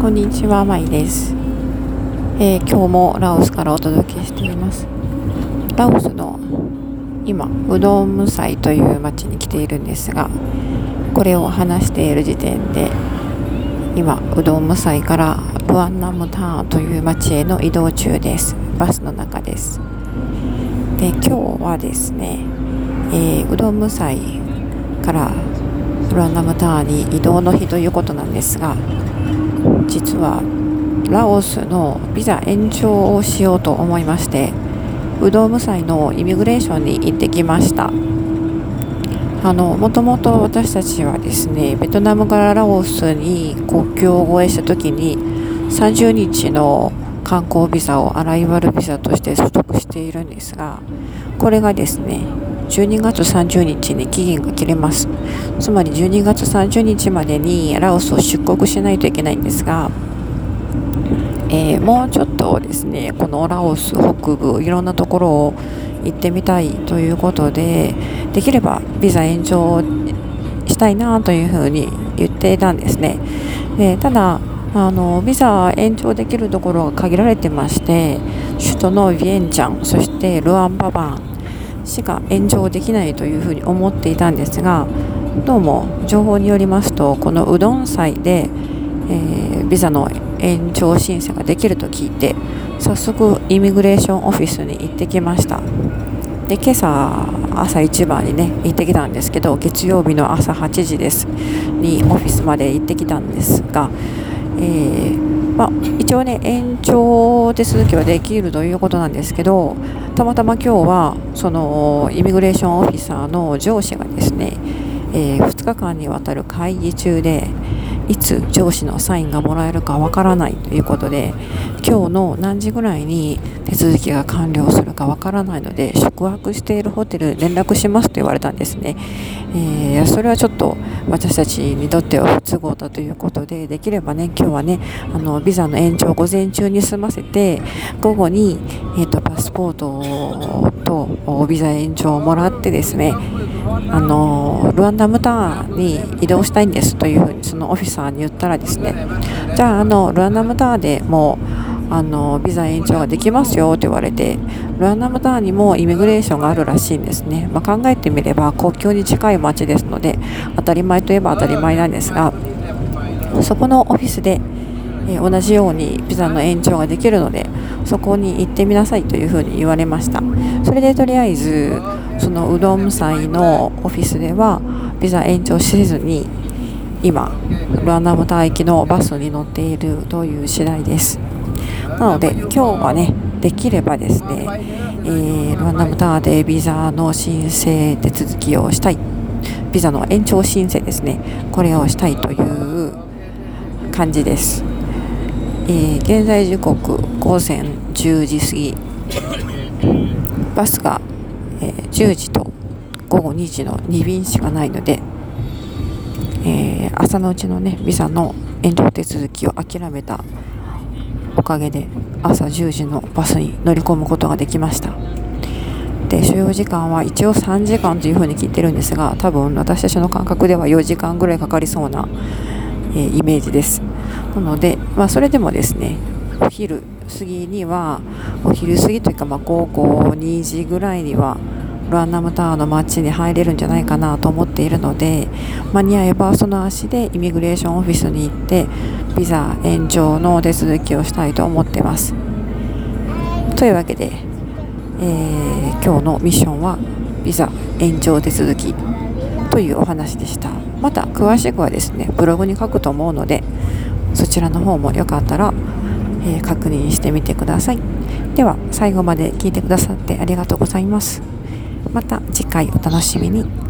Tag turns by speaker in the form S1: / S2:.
S1: こんにちは、まいです、えー、今日もラオスからお届けしています。ラオスの今、うどんムサイという町に来ているんですが、これを話している時点で、今、うどんムサイからルアンナムターンという町への移動中です。バスの中です。で、今日はですね、えー、うどんムサイからルアンナムターンに移動の日ということなんですが、実はラオスのビザ延長をしようと思いましてウドム祭のイミグレーションに行ってきました。あのもともと私たちはですねベトナムからラオスに国境を越えした時に30日の観光ビザをアライバルビザとして取得しているんですがこれがですね12月30日に期限が切れます。つまり12月30日までにラオスを出国しないといけないんですが、えー、もうちょっとですねこのラオス北部いろんなところを行ってみたいということでできればビザ延長したいなというふうに言っていたんですね。でただあのビザ延長できるところが限られてまして首都のビエンチャンそしてルアンババンしか延長できないというふうに思っていたんですがどうも情報によりますとこのうどん祭で、えー、ビザの延長申請ができると聞いて早速イミグレーションオフィスに行ってきました。で今朝朝一番にね行ってきたんですけど月曜日の朝8時です。にオフィスまで行ってきたんですが、えー、ま、一応ね延長手続きはできるということなんですけどたまたま今日はそのイミグレーションオフィサーの上司がですね、えー、2日間にわたる会議中でいつ上司のサインがもらえるかわからないということで今日の何時ぐらいに手続きが完了するかわからないので宿泊しているホテル連絡しますと言われたんですね、えー、それはちょっと私たちにとっては不都合だということでできればね今日はねあのビザの延長午前中に済ませて午後に、えーと、パスポートとビザ延長をもらってですねあのルワンダムタワーに移動したいんですというふうにそのオフィサーに言ったらですねじゃああのルワンダムタワーでもうあのビザ延長ができますよと言われてルワンダムタワーにもイミグレーションがあるらしいんですね、まあ、考えてみれば国境に近い町ですので当たり前といえば当たり前なんですがそこのオフィスでえ同じようにビザの延長ができるのでそこに行ってみなさいというふうに言われました。それでとりあえずそのうどん祭のオフィスではビザ延長せずに今ルアンダムター行きのバスに乗っているという次第です。なので今日はねできればですね、えー、ルアンダムターでビザの申請手続きをしたい。ビザの延長申請ですね。これをしたいという感じです。えー、現在時刻午前10時過ぎ。バスが、えー、10時と午後2時の2便しかないので、えー、朝のうちのねビザの延長手続きを諦めたおかげで朝10時のバスに乗り込むことができました。で所要時間は一応3時間というふうに聞いてるんですが多分私たちの感覚では4時間ぐらいかかりそうな、えイメージです。なので、まあ、それでもですねお昼過ぎにはお昼過ぎというか、まあ、午後2時ぐらいにはルアンナムタワーの街に入れるんじゃないかなと思っているので間に合えばその足でイミグレーションオフィスに行ってビザ延長の手続きをしたいと思ってます。というわけで、えー、今日のミッションはビザ延長手続きというお話でした。また詳しくはですねブログに書くと思うのでそちらの方もよかったら、えー、確認してみてください。では最後まで聞いてくださってありがとうございます。また次回お楽しみに。